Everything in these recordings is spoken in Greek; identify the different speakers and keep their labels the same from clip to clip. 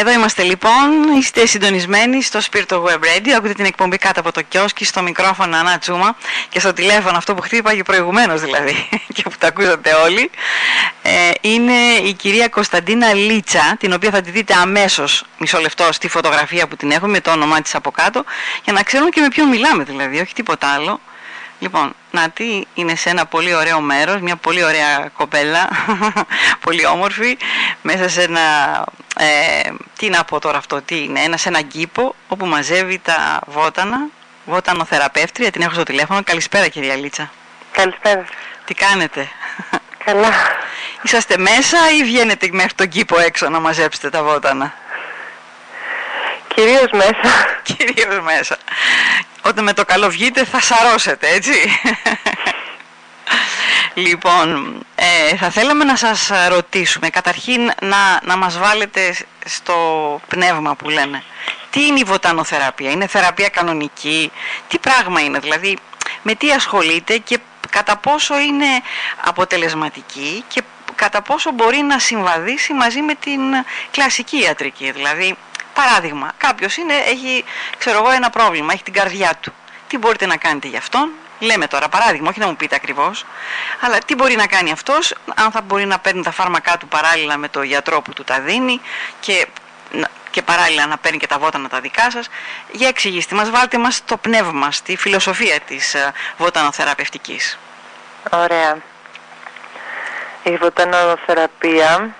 Speaker 1: Εδώ είμαστε λοιπόν, είστε συντονισμένοι στο Spirit Web Radio, ακούτε την εκπομπή κάτω από το κιόσκι, στο μικρόφωνο Ανά Τσούμα και στο τηλέφωνο αυτό που χτύπαγε προηγουμένως δηλαδή και που τα ακούσατε όλοι. Ε, είναι η κυρία Κωνσταντίνα Λίτσα, την οποία θα τη δείτε αμέσως μισό λεπτό στη φωτογραφία που την έχουμε, με το όνομά της από κάτω, για να ξέρουμε και με ποιον μιλάμε δηλαδή, όχι τίποτα άλλο. Λοιπόν, Νάτι είναι σε ένα πολύ ωραίο μέρος, μια πολύ ωραία κοπέλα, πολύ όμορφη, μέσα σε ένα, ε, τι να πω τώρα αυτό, τι είναι, ένα, σε ένα κήπο όπου μαζεύει τα βότανα, βότανοθεραπεύτρια, την έχω στο τηλέφωνο. Καλησπέρα κυρία Λίτσα.
Speaker 2: Καλησπέρα.
Speaker 1: Τι κάνετε;
Speaker 2: Καλά.
Speaker 1: Είσαστε μέσα ή βγαίνετε μέχρι τον κήπο έξω να μαζέψετε τα βότανα;
Speaker 2: Κυρίως μέσα.
Speaker 1: Κυρίως μέσα. Όταν με το καλό βγείτε θα σαρώσετε, έτσι. λοιπόν, ε, θα θέλαμε να σας ρωτήσουμε, καταρχήν να, να μας βάλετε στο πνεύμα που λένε. Τι είναι η βοτανοθεραπεία, είναι θεραπεία κανονική, τι πράγμα είναι, δηλαδή με τι ασχολείται και κατά πόσο είναι αποτελεσματική και κατά πόσο μπορεί να συμβαδίσει μαζί με την κλασική ιατρική, δηλαδή Παράδειγμα, κάποιος είναι, έχει ξέρω εγώ, ένα πρόβλημα, έχει την καρδιά του. Τι μπορείτε να κάνετε γι' αυτόν, λέμε τώρα παράδειγμα, όχι να μου πείτε ακριβώς, αλλά τι μπορεί να κάνει αυτός, αν θα μπορεί να παίρνει τα φάρμακά του παράλληλα με το γιατρό που του τα δίνει και, και παράλληλα να παίρνει και τα βότανα τα δικά σας. Για εξηγήστε μας, βάλτε μας το πνεύμα, στη φιλοσοφία της ε, βοτανοθεραπευτικής.
Speaker 2: Ωραία. Η βοτανοθεραπεία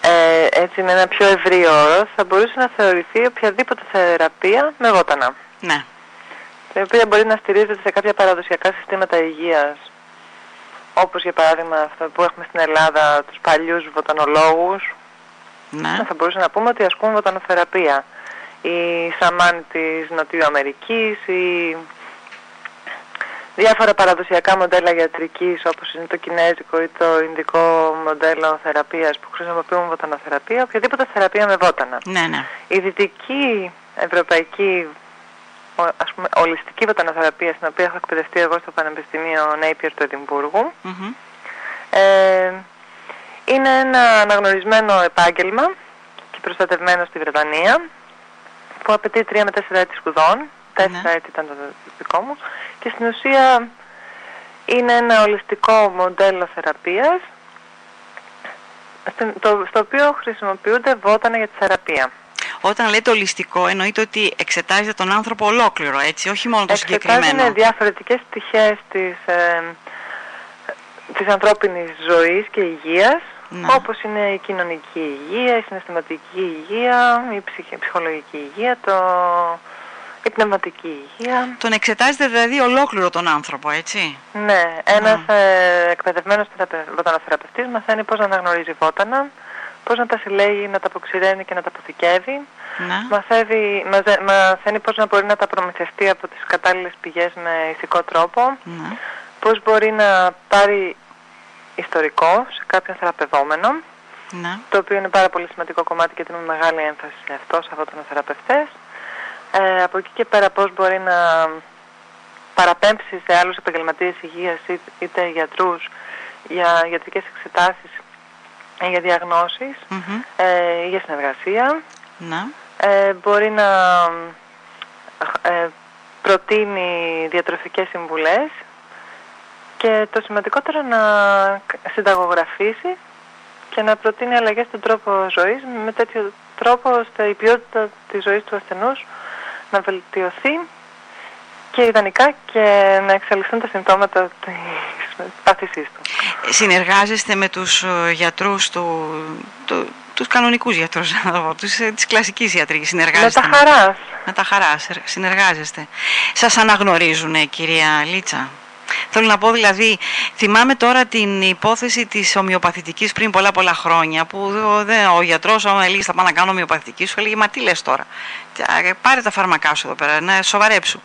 Speaker 2: ε, έτσι με ένα πιο ευρύ όρο θα μπορούσε να θεωρηθεί οποιαδήποτε θεραπεία με βότανα.
Speaker 1: Ναι.
Speaker 2: Η οποία μπορεί να στηρίζεται σε κάποια παραδοσιακά συστήματα υγείας όπως για παράδειγμα αυτό που έχουμε στην Ελλάδα τους παλιούς βοτανολόγους
Speaker 1: ναι.
Speaker 2: θα μπορούσε να πούμε ότι ασκούν βοτανοθεραπεία οι σαμάνοι της Νοτιού Αμερικής οι διάφορα παραδοσιακά μοντέλα γιατρικής όπως είναι το κινέζικο ή το ινδικό μοντέλο θεραπείας που χρησιμοποιούν βοτανοθεραπεία, οποιαδήποτε θεραπεία με βότανα.
Speaker 1: Ναι, ναι.
Speaker 2: Η δυτική ευρωπαϊκή ας πούμε, ολιστική βοτανοθεραπεία στην οποία έχω εκπαιδευτεί εγώ στο Πανεπιστημίο Napier του Εδιμβούργου ε, είναι ένα αναγνωρισμένο επάγγελμα και προστατευμένο στη Βρετανία που απαιτεί 3 με 4 έτη σπουδών τέσσερα ναι. έτη ήταν το δικό μου και στην ουσία είναι ένα ολιστικό μοντέλο θεραπείας στο οποίο χρησιμοποιούνται βότανα για τη θεραπεία.
Speaker 1: Όταν λέτε ολιστικό εννοείται ότι εξετάζετε τον άνθρωπο ολόκληρο, έτσι, όχι μόνο το συγκεκριμένο.
Speaker 2: Εξετάζουν διαφορετικές πτυχές της, ε, της ανθρώπινης ζωής και υγείας, ναι. όπως είναι η κοινωνική υγεία, η συναισθηματική υγεία, η ψυχολογική υγεία, το η πνευματική υγεία.
Speaker 1: Τον εξετάζετε δηλαδή ολόκληρο τον άνθρωπο, έτσι;
Speaker 2: Ναι, ένας mm. ε, εκπαιδευμένος βοτανοθεραπευτής μαθαίνει πώς να αναγνωρίζει βότανα, πώς να τα συλλέγει, να τα αποξηραίνει και να τα αποθηκεύει.
Speaker 1: Ναι.
Speaker 2: Μαθαίνει, μαζε, μαθαίνει πώς να μπορεί να τα προμηθευτεί από τις κατάλληλες πηγές με ηθικό τρόπο.
Speaker 1: Ναι.
Speaker 2: Πώς μπορεί να πάρει ιστορικό σε κάποιον θεραπευόμενο.
Speaker 1: Ναι.
Speaker 2: Το οποίο είναι πάρα πολύ σημαντικό κομμάτι και δίνουμε μεγάλη έμφαση σε αυτό, σε θεραπευτές ε, από εκεί και πέρα πώς μπορεί να παραπέμψεις σε άλλους επαγγελματίες υγείας είτε γιατρούς για γιατρικές εξετάσεις ή για διαγνώσεις ε, ή για συνεργασία.
Speaker 1: Να.
Speaker 2: Ε, μπορεί να ε, προτείνει διατροφικές συμβουλές και το σημαντικότερο να συνταγογραφήσει και να προτείνει αλλαγές στον τρόπο ζωής με τέτοιο τρόπο ώστε η ποιότητα της ζωής του ασθενούς να βελτιωθεί και ιδανικά και να εξαλειφθούν τα συμπτώματα της πάθησής του.
Speaker 1: Συνεργάζεστε με τους ε, γιατρούς του, του τους κανονικούς γιατρούς, τους, ε, της κλασικής ιατρικής. Συνεργάζεστε
Speaker 2: με τα χαράς.
Speaker 1: Με τα χαράς, συνεργάζεστε. Σας αναγνωρίζουν, κυρία Λίτσα. Θέλω να πω δηλαδή, θυμάμαι τώρα την υπόθεση της ομοιοπαθητικής πριν πολλά πολλά χρόνια που ο, ο γιατρός όταν έλεγε θα πάω να κάνω ομοιοπαθητική σου έλεγε μα τι λες τώρα, πάρε τα φάρμακά σου εδώ πέρα, να σοβαρέψου.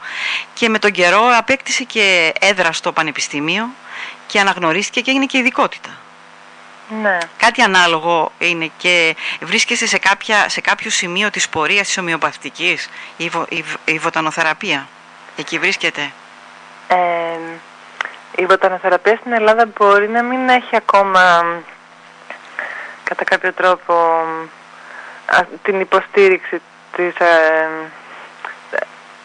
Speaker 1: Και με τον καιρό απέκτησε και έδρα στο πανεπιστήμιο και αναγνωρίστηκε και έγινε και ειδικότητα.
Speaker 2: Ναι.
Speaker 1: Κάτι ανάλογο είναι και βρίσκεσαι σε, κάποια, σε κάποιο σημείο της πορείας της ομοιοπαθητικής, η, βο, η, η βοτανοθεραπεία. Εκεί βρίσκεται.
Speaker 2: Ε, η βοτανοθεραπεία στην Ελλάδα μπορεί να μην έχει ακόμα κατά κάποιο τρόπο την υποστήριξη της, ε,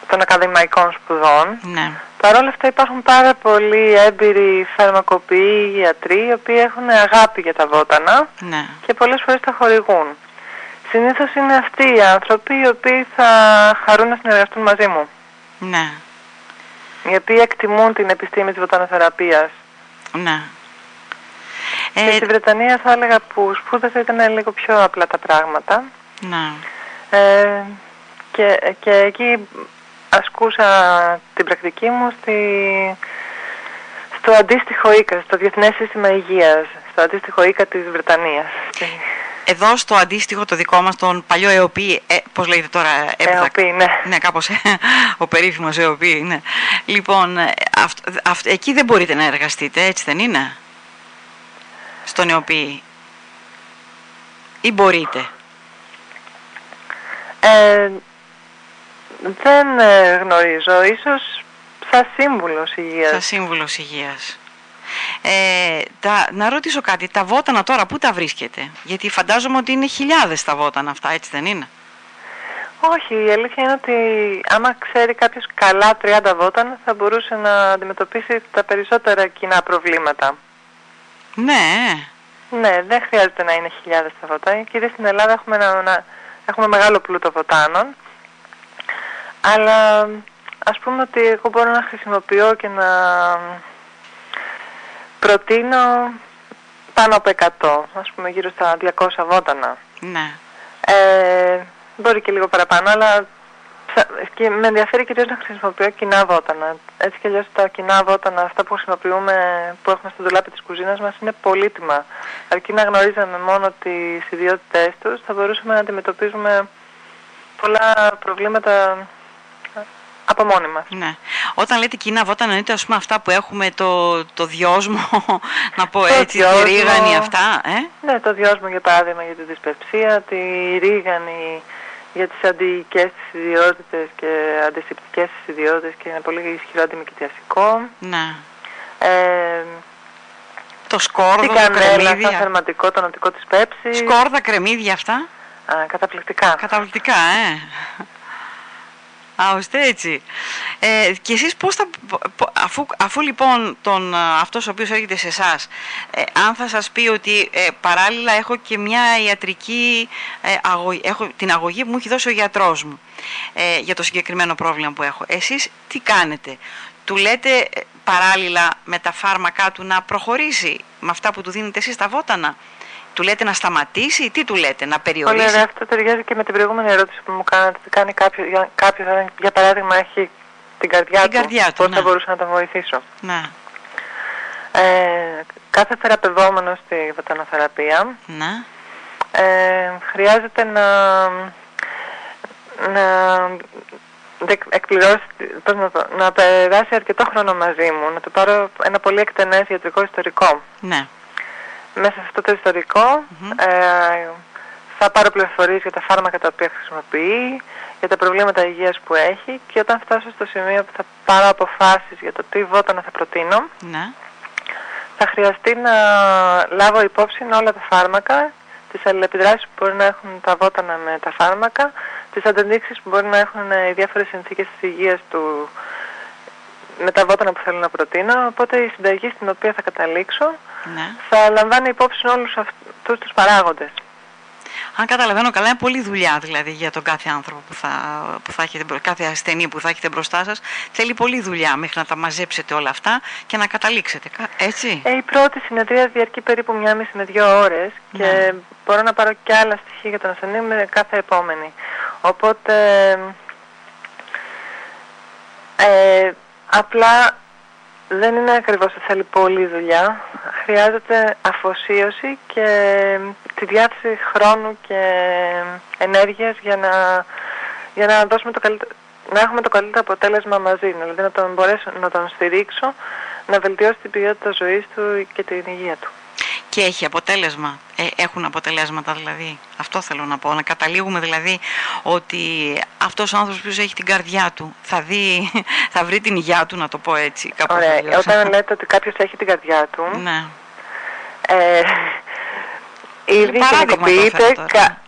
Speaker 2: των ακαδημαϊκών σπουδών.
Speaker 1: Ναι.
Speaker 2: Παρ' όλα αυτά υπάρχουν πάρα πολλοί έμπειροι φαρμακοποιοί, γιατροί, οι οποίοι έχουν αγάπη για τα βότανα
Speaker 1: ναι.
Speaker 2: και πολλές φορές τα χορηγούν. Συνήθως είναι αυτοί οι άνθρωποι οι οποίοι θα χαρούν να συνεργαστούν μαζί μου.
Speaker 1: Ναι.
Speaker 2: Οι οποίοι εκτιμούν την επιστήμη της βοτανοθεραπείας.
Speaker 1: Ναι.
Speaker 2: Και ε, στη Βρετανία θα έλεγα που σπούδασα ήταν λίγο πιο απλά τα πράγματα.
Speaker 1: Ναι.
Speaker 2: Ε, και, και εκεί ασκούσα την πρακτική μου στη, στο αντίστοιχο ΙΚΑ, στο Διεθνές Σύστημα Υγείας, στο αντίστοιχο ΙΚΑ της Βρετανίας.
Speaker 1: Εδώ στο αντίστοιχο το δικό μας, τον παλιό ΕΟΠΗ, ε, πώς λέγεται τώρα,
Speaker 2: ΕΟΠΗ, ναι.
Speaker 1: Ναι, κάπως, ο περίφημος ΕΟΠΗ, ναι. Λοιπόν, αυ, εκεί δεν μπορείτε να εργαστείτε, έτσι δεν είναι, στον ΕΟΠΗ, ή μπορείτε;
Speaker 2: Ε, δεν ε, γνωρίζω, ίσως σαν σύμβουλος υγείας.
Speaker 1: Σαν σύμβουλος υγείας. Ε, τα, να ρωτήσω κάτι, τα βότανα τώρα πού τα βρίσκετε, γιατί φαντάζομαι ότι είναι χιλιάδες τα βότανα αυτά, έτσι δεν είναι;
Speaker 2: Όχι, η αλήθεια είναι ότι άμα ξέρει κάποιος καλά 30 βότανα θα μπορούσε να αντιμετωπίσει τα περισσότερα κοινά προβλήματα.
Speaker 1: Ναι.
Speaker 2: Ναι, δεν χρειάζεται να είναι χιλιάδες τα βότανα. Κυρίως στην Ελλάδα έχουμε, ένα, έχουμε μεγάλο πλούτο βοτάνων. Αλλά ας πούμε ότι εγώ μπορώ να χρησιμοποιώ και να προτείνω πάνω από 100, ας πούμε γύρω στα 200 βότανα.
Speaker 1: Ναι.
Speaker 2: Ε, μπορεί και λίγο παραπάνω, αλλά και με ενδιαφέρει κυρίως να χρησιμοποιώ κοινά βότανα. Έτσι κι αλλιώς τα κοινά βότανα, αυτά που χρησιμοποιούμε, που έχουμε στο δουλάπι της κουζίνας μας, είναι πολύτιμα. Αρκεί να γνωρίζαμε μόνο τις ιδιότητές τους, θα μπορούσαμε να αντιμετωπίζουμε πολλά προβλήματα από μόνοι μας.
Speaker 1: Ναι. Όταν λέτε κοινά βότανα, εννοείται ας πούμε αυτά που έχουμε το, το διόσμο, να πω έτσι, τη ρίγανη αυτά, ε;
Speaker 2: Ναι, το διόσμο για παράδειγμα για τη δυσπευσία, τη ρίγανη για τις αντιοικές της ιδιότητες και αντισηπτικές της ιδιότητες και είναι πολύ ισχυρό αντιμικητιαστικό.
Speaker 1: Ναι.
Speaker 2: Ε,
Speaker 1: το σκόρδο,
Speaker 2: το κρεμμύδια. σαν θερματικό, το νοτικό της πέψης.
Speaker 1: Σκόρδα, κρεμμύδια αυτά;
Speaker 2: Α, καταπληκτικά.
Speaker 1: Καταπληκτικά, ε. Α, ώστε έτσι. Ε, και εσείς πώς θα, αφού, αφού λοιπόν τον, αυτός ο οποίος έρχεται σε εσάς, ε, αν θα σας πει ότι ε, παράλληλα έχω και μια ιατρική ε, αγωγή, έχω την αγωγή που μου έχει δώσει ο γιατρός μου ε, για το συγκεκριμένο πρόβλημα που έχω. Εσείς τι κάνετε, του λέτε παράλληλα με τα φάρμακά του να προχωρήσει με αυτά που του δίνετε εσείς τα βότανα; Του λέτε να σταματήσει, τι του λέτε, να περιορίσει;
Speaker 2: Πολύ ωραία, αυτό ταιριάζει και με την προηγούμενη ερώτηση που μου κάνατε. Τι κάνει κάποιο, για, κάποιος, για παράδειγμα, έχει την καρδιά
Speaker 1: την
Speaker 2: του,
Speaker 1: καρδιά του
Speaker 2: πώς
Speaker 1: ναι.
Speaker 2: θα μπορούσα να τον βοηθήσω;
Speaker 1: Ναι.
Speaker 2: Ε, κάθε θεραπευόμενος στη βοτανοθεραπεία
Speaker 1: ναι.
Speaker 2: ε, χρειάζεται να, να εκπληρώσει, πώς να, το, να περάσει αρκετό χρόνο μαζί μου, να του πάρω ένα πολύ εκτενές ιατρικό ιστορικό.
Speaker 1: Ναι
Speaker 2: μέσα σε αυτό το ιστορικο ε, θα πάρω πληροφορίες για τα φάρμακα τα οποία χρησιμοποιεί, για τα προβλήματα υγείας που έχει και όταν φτάσω στο σημείο που θα πάρω αποφάσεις για το τι βότανα θα προτείνω,
Speaker 1: ναι.
Speaker 2: θα χρειαστεί να λάβω υπόψη όλα τα φάρμακα, τις αλληλεπιδράσεις που μπορεί να έχουν τα βότανα με τα φάρμακα, τις αντενδείξεις που μπορεί να έχουν οι διάφορες συνθήκες της υγείας του με τα βότανα που θέλω να προτείνω, οπότε η συνταγή στην οποία θα καταλήξω
Speaker 1: ναι.
Speaker 2: θα λαμβάνει υπόψη όλους αυτούς τους παράγοντες.
Speaker 1: Αν καταλαβαίνω καλά, είναι πολλή δουλειά δηλαδή για τον κάθε άνθρωπο που θα, που θα έχετε, κάθε ασθενή που θα έχετε μπροστά σας. Θέλει πολλή δουλειά μέχρι να τα μαζέψετε όλα αυτά και να καταλήξετε, έτσι;
Speaker 2: Ε, η πρώτη συνεδρία διαρκεί περίπου μία μισή με δύο ώρες και ναι. μπορώ να πάρω και άλλα στοιχεία για τον ασθενή με κάθε επόμενη. Οπότε... Ε, Απλά δεν είναι ακριβώς ότι θέλει πολλή δουλειά. Χρειάζεται αφοσίωση και τη διάθεση χρόνου και ενέργειας για να, για να, δώσουμε το καλύτερο, να έχουμε το καλύτερο αποτέλεσμα μαζί. Δηλαδή να τον μπορέσω να τον στηρίξω, να βελτιώσει την ποιότητα ζωής του και την υγεία του
Speaker 1: και έχει αποτέλεσμα. Ε, έχουν αποτελέσματα δηλαδή. Αυτό θέλω να πω. Να καταλήγουμε δηλαδή ότι αυτός ο άνθρωπος που έχει την καρδιά του θα, δει, θα βρει την υγεία του, να το πω έτσι.
Speaker 2: Κάπως Ωραία. Όταν λέτε ότι κάποιος έχει την καρδιά του...
Speaker 1: Ναι.
Speaker 2: Ε, ήδη συνειδητοποιείται κα,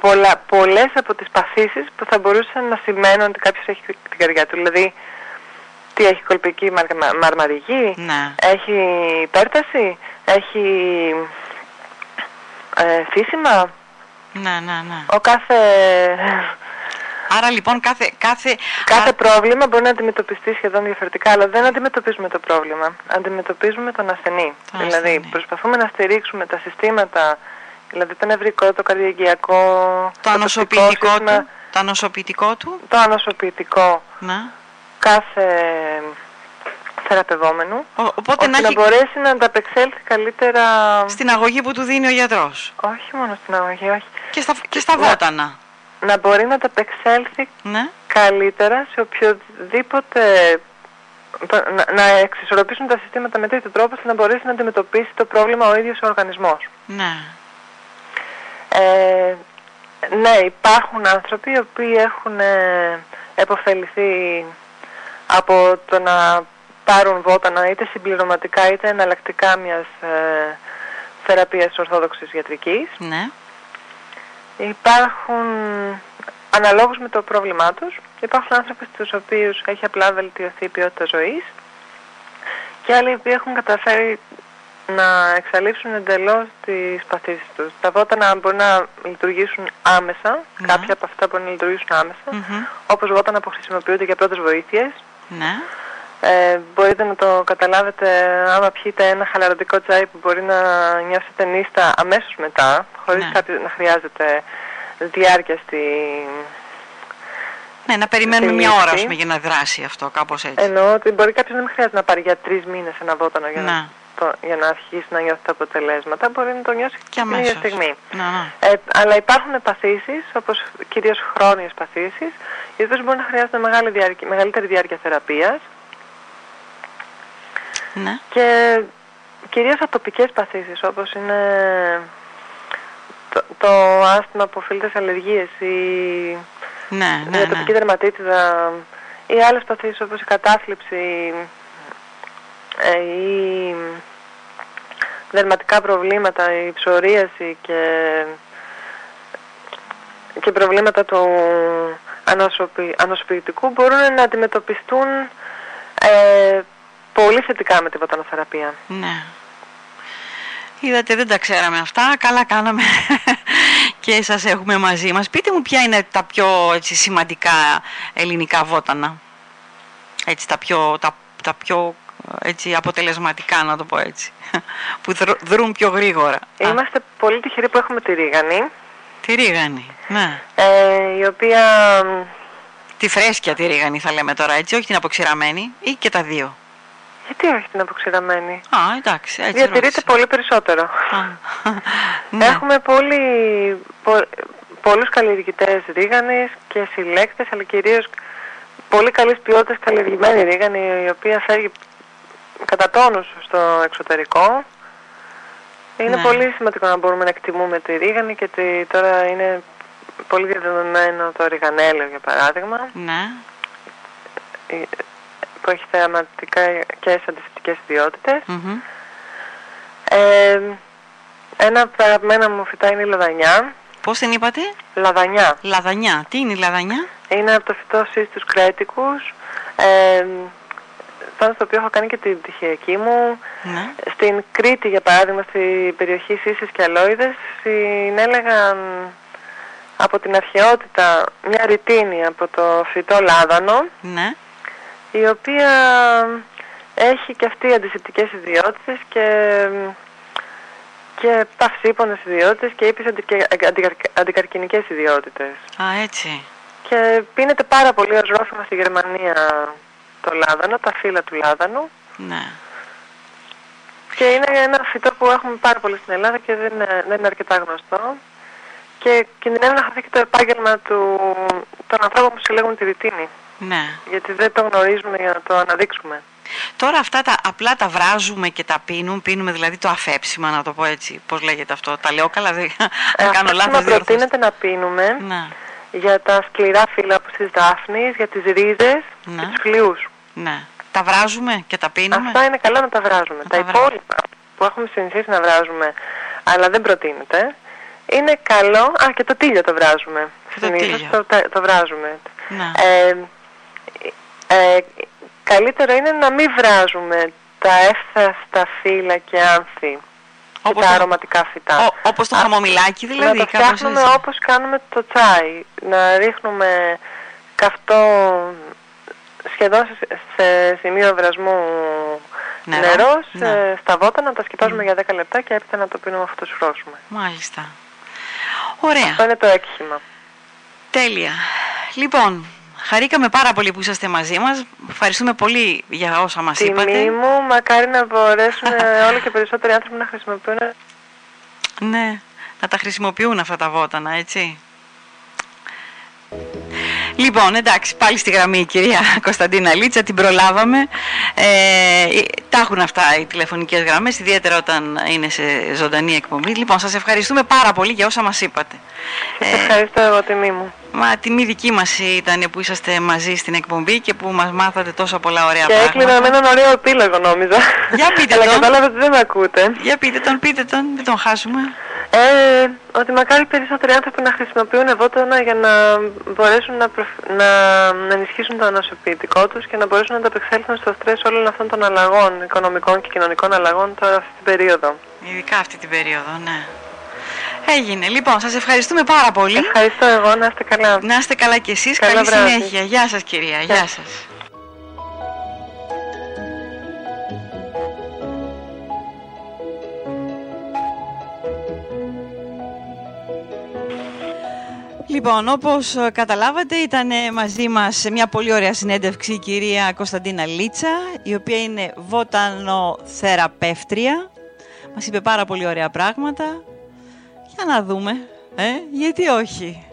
Speaker 2: πολλά, πολλές από τις παθήσεις που θα μπορούσαν να σημαίνουν ότι κάποιος έχει την καρδιά του. Δηλαδή, τι έχει κολπική μαρμαριγή,
Speaker 1: ναι.
Speaker 2: έχει υπέρταση, έχει ε, φύσιμα;
Speaker 1: Ναι, ναι, ναι.
Speaker 2: Ο κάθε...
Speaker 1: Άρα λοιπόν κάθε... Κάθε,
Speaker 2: κάθε πρόβλημα μπορεί να αντιμετωπιστεί σχεδόν διαφορετικά, αλλά δεν αντιμετωπίζουμε το πρόβλημα. Αντιμετωπίζουμε τον ασθενή. δηλαδή προσπαθούμε να στηρίξουμε τα συστήματα, δηλαδή το νευρικό, το καρδιαγγειακό,
Speaker 1: το, το ανοσοποιητικό του. Το ανοσοποιητικό του.
Speaker 2: Το ανοσοποιητικό.
Speaker 1: Να.
Speaker 2: Κάθε θεραπευόμενου,
Speaker 1: οπότε
Speaker 2: ώστε να, μπορέσει να ανταπεξέλθει καλύτερα...
Speaker 1: Στην αγωγή που του δίνει ο γιατρός.
Speaker 2: Όχι μόνο στην αγωγή, όχι.
Speaker 1: Και στα, και στα βότανα.
Speaker 2: Να, μπορεί να ανταπεξέλθει
Speaker 1: ναι.
Speaker 2: καλύτερα σε οποιοδήποτε... Να, να εξισορροπήσουν τα συστήματα με τέτοιο τρόπο ώστε να μπορέσει να αντιμετωπίσει το πρόβλημα ο ίδιος ο οργανισμός.
Speaker 1: Ναι.
Speaker 2: Ε, ναι, υπάρχουν άνθρωποι οι οποίοι έχουν ε, επωφεληθεί από το να πάρουν βότανα είτε συμπληρωματικά είτε εναλλακτικά μιας ε, θεραπείας ορθόδοξης γιατρικής.
Speaker 1: Ναι.
Speaker 2: Υπάρχουν, αναλόγως με το πρόβλημά τους, υπάρχουν άνθρωποι στους οποίους έχει απλά βελτιωθεί η ποιότητα ζωής και άλλοι που έχουν καταφέρει να εξαλείψουν εντελώς τις παθήσεις τους. Τα βότανα μπορεί να λειτουργήσουν άμεσα, ναι. κάποια από αυτά μπορεί να λειτουργήσουν άμεσα, mm όπως βότανα που χρησιμοποιούνται για πρώτες βοήθειες.
Speaker 1: Ναι.
Speaker 2: Ε, μπορείτε να το καταλάβετε άμα πιείτε ένα χαλαρωτικό τσάι που μπορεί να νιώσετε νύστα αμέσως μετά, χωρίς ναι. να χρειάζεται διάρκεια στη...
Speaker 1: Ναι, να περιμένουμε μια ώρα πούμε, για να δράσει αυτό, κάπως έτσι.
Speaker 2: Εννοώ ότι μπορεί κάποιος να μην χρειάζεται να πάρει για τρεις μήνες ένα βότανο για, να, το, για να αρχίσει να νιώθει τα αποτελέσματα. Μπορεί να το νιώσει και την ίδια στιγμή.
Speaker 1: Να, ναι.
Speaker 2: Ε, αλλά υπάρχουν παθήσεις, όπως κυρίως χρόνιες παθήσεις, οι οποίες μπορεί να χρειάζονται μεγάλη διάρκεια, μεγαλύτερη διάρκεια θεραπείας
Speaker 1: ναι.
Speaker 2: Και κυρίως ατοπικές παθήσεις όπως είναι το, το άσθημα που οφείλεται σε αλλεργίες ή
Speaker 1: ναι, ναι,
Speaker 2: η ατοπική ναι. δερματίτιδα ή άλλες παθήσεις όπως η κατάθλιψη ε, ή δερματικά προβλήματα, η ψωρίαση και, και προβλήματα του ανοσοποιητικού μπορούν να αντιμετωπιστούν ε, πολύ θετικά με τη βοτανοθεραπεία.
Speaker 1: Ναι. Είδατε δεν τα ξέραμε αυτά, καλά κάναμε και σας έχουμε μαζί μας. Πείτε μου ποια είναι τα πιο έτσι, σημαντικά ελληνικά βότανα, έτσι, τα πιο, τα, τα πιο έτσι, αποτελεσματικά να το πω έτσι, που δρούν πιο γρήγορα.
Speaker 2: Είμαστε πολύ τυχεροί που έχουμε τη Ρίγανη.
Speaker 1: Τη Ρίγανη, ναι.
Speaker 2: Ε, η οποία...
Speaker 1: Τη φρέσκια τη Ρίγανη θα λέμε τώρα έτσι, όχι την αποξηραμένη ή και τα δύο.
Speaker 2: Γιατί όχι την αποξηραμένη.
Speaker 1: Α, εντάξει. Έτσι
Speaker 2: Διατηρείται πολύ περισσότερο.
Speaker 1: ναι.
Speaker 2: Έχουμε πολύ, πο, πολλούς καλλιεργητές ρίγανης και συλλέκτες, αλλά κυρίως πολύ καλής ποιότητας καλλιεργημένη ρίγανη, η οποία φέρει κατά τόνους στο εξωτερικό. Είναι
Speaker 1: Ναι.
Speaker 2: πολύ σημαντικό να μπορούμε να εκτιμούμε τη ρίγανη και τη, τώρα είναι πολύ διαδεδομένο το ριγανέλαιο για παράδειγμα.
Speaker 1: Ναι.
Speaker 2: Ε, που έχει θεαματικά και αντισηπτικές ιδιότητες.
Speaker 1: Μμμ.
Speaker 2: Ε, ένα από τα αγαπημένα μου φυτά είναι η λαδανιά.
Speaker 1: Πώς την είπατε;
Speaker 2: Λαδανιά.
Speaker 1: Λαδανιά. Τι είναι η λαδανιά;
Speaker 2: Είναι από το φυτό σύστους κρέτικους. Ε, πάνω στο οποίο έχω κάνει και την πτυχιακή μου.
Speaker 1: Ναι.
Speaker 2: Στην Κρήτη, για παράδειγμα, στην περιοχή Σύσης και Αλόιδες, συνέλεγαν από την αρχαιότητα μια ρητίνη από το φυτό λάδανο,
Speaker 1: Ναι.
Speaker 2: Η οποία έχει και αυτή αντισηπτικές ιδιότητες και, και παυσίπονες ιδιότητες και ύπης αντι, και αντι- αντικαρκυνικές ιδιότητες.
Speaker 1: Α, έτσι.
Speaker 2: Και πίνεται πάρα πολύ ως ρόφημα στη Γερμανία το λάδανο, τα φύλλα του λάδανου.
Speaker 1: Ναι.
Speaker 2: Και είναι ένα φυτό που έχουμε πάρα πολύ στην Ελλάδα και δεν είναι, δεν είναι αρκετά γνωστό. Και κινδυνεύει να χαθεί και το επάγγελμα του, των ανθρώπων που συλλέγουν τη ρητίνη.
Speaker 1: Ναι.
Speaker 2: Γιατί δεν το γνωρίζουμε για να το αναδείξουμε.
Speaker 1: Τώρα αυτά τα απλά τα βράζουμε και τα πίνουμε, πίνουμε δηλαδή το αφέψιμα να το πω έτσι, πώς λέγεται αυτό, τα λέω καλά, δεν
Speaker 2: Ε,
Speaker 1: αν κάνω
Speaker 2: αυτό
Speaker 1: λάθος
Speaker 2: που
Speaker 1: διορθώστε.
Speaker 2: προτείνεται να πίνουμε
Speaker 1: Ναι,
Speaker 2: για τα σκληρά φύλλα όπως της δάφνης, για τις ρίζες
Speaker 1: Ναι.
Speaker 2: και τους φλοιούς.
Speaker 1: ναι. Τα βράζουμε και τα πίνουμε;
Speaker 2: Αυτά είναι καλά να τα βράζουμε.
Speaker 1: Να
Speaker 2: τα
Speaker 1: τα βράζουμε.
Speaker 2: υπόλοιπα που έχουμε συνηθίσει να βράζουμε, αλλά δεν προτείνεται, είναι καλό... Α, και το τίλιο το βράζουμε.
Speaker 1: Συνήθως
Speaker 2: το, το, βράζουμε. Ναι. Ε, ε, καλύτερο είναι να μην βράζουμε τα εύθαστα φύλλα και άνθη όπως τα αρωματικά φυτά.
Speaker 1: Ό, όπως το χαμομηλάκι δηλαδή.
Speaker 2: Να το φτιάχνουμε όπως κάνουμε το τσάι. Να ρίχνουμε καυτό σχεδόν σε, σημείο βρασμού νερό, νερό ναι. στα βότα, να τα σκεπάζουμε για 10 λεπτά και έπειτα να το πίνουμε αυτό το σφρώσουμε.
Speaker 1: Μάλιστα. Ωραία.
Speaker 2: Αυτό είναι το έκχημα.
Speaker 1: Τέλεια. Λοιπόν, Χαρήκαμε πάρα πολύ που είσαστε μαζί μας. Ευχαριστούμε πολύ για όσα μας
Speaker 2: Τιμή
Speaker 1: είπατε.
Speaker 2: Τιμή μου, μακάρι να μπορέσουν όλο και περισσότεροι άνθρωποι να χρησιμοποιούν.
Speaker 1: Ναι, να τα χρησιμοποιούν αυτά τα βότανα, έτσι. Λοιπόν, εντάξει, πάλι στη γραμμή η κυρία Κωνσταντίνα Λίτσα, την προλάβαμε. Ε, τα έχουν αυτά οι τηλεφωνικές γραμμές, ιδιαίτερα όταν είναι σε ζωντανή εκπομπή. Λοιπόν, σας ευχαριστούμε πάρα πολύ για όσα μας είπατε.
Speaker 2: Σας ευχαριστώ εγώ τιμή μου.
Speaker 1: Μα τιμή δική μας ήταν που είσαστε μαζί στην εκπομπή και που μας μάθατε τόσα πολλά ωραία
Speaker 2: και
Speaker 1: πράγματα.
Speaker 2: Και έκλεινα με έναν ωραίο επίλογο νόμιζα.
Speaker 1: Για πείτε
Speaker 2: τον. Αλλά κατάλαβα ότι δεν με ακούτε.
Speaker 1: Για πείτε τον, πείτε τον, δεν τον χάσουμε.
Speaker 2: Ε, ότι μακάρι περισσότεροι άνθρωποι να χρησιμοποιούν ευώτανα για να μπορέσουν να, να, να ενισχύσουν το ανασωπητικό τους και να μπορέσουν να ανταπεξέλθουν στο στρες όλων αυτών των αλλαγών, οικονομικών και κοινωνικών αλλαγών τώρα αυτή την περίοδο.
Speaker 1: Ειδικά αυτή την περίοδο, ναι. Έγινε. Λοιπόν, σας ευχαριστούμε πάρα πολύ.
Speaker 2: Ευχαριστώ εγώ. Να είστε καλά.
Speaker 1: Να είστε καλά κι εσείς. Καλή συνέχεια. Γεια σας κυρία. Γεια σας. Λοιπόν, όπως ε, καταλάβατε ήταν μαζί μας σε μια πολύ ωραία συνέντευξη η κυρία Κωνσταντίνα Λίτσα, η οποία είναι βοτανοθεραπεύτρια. Μας είπε πάρα πολύ ωραία πράγματα. Για να δούμε, ε, γιατί όχι.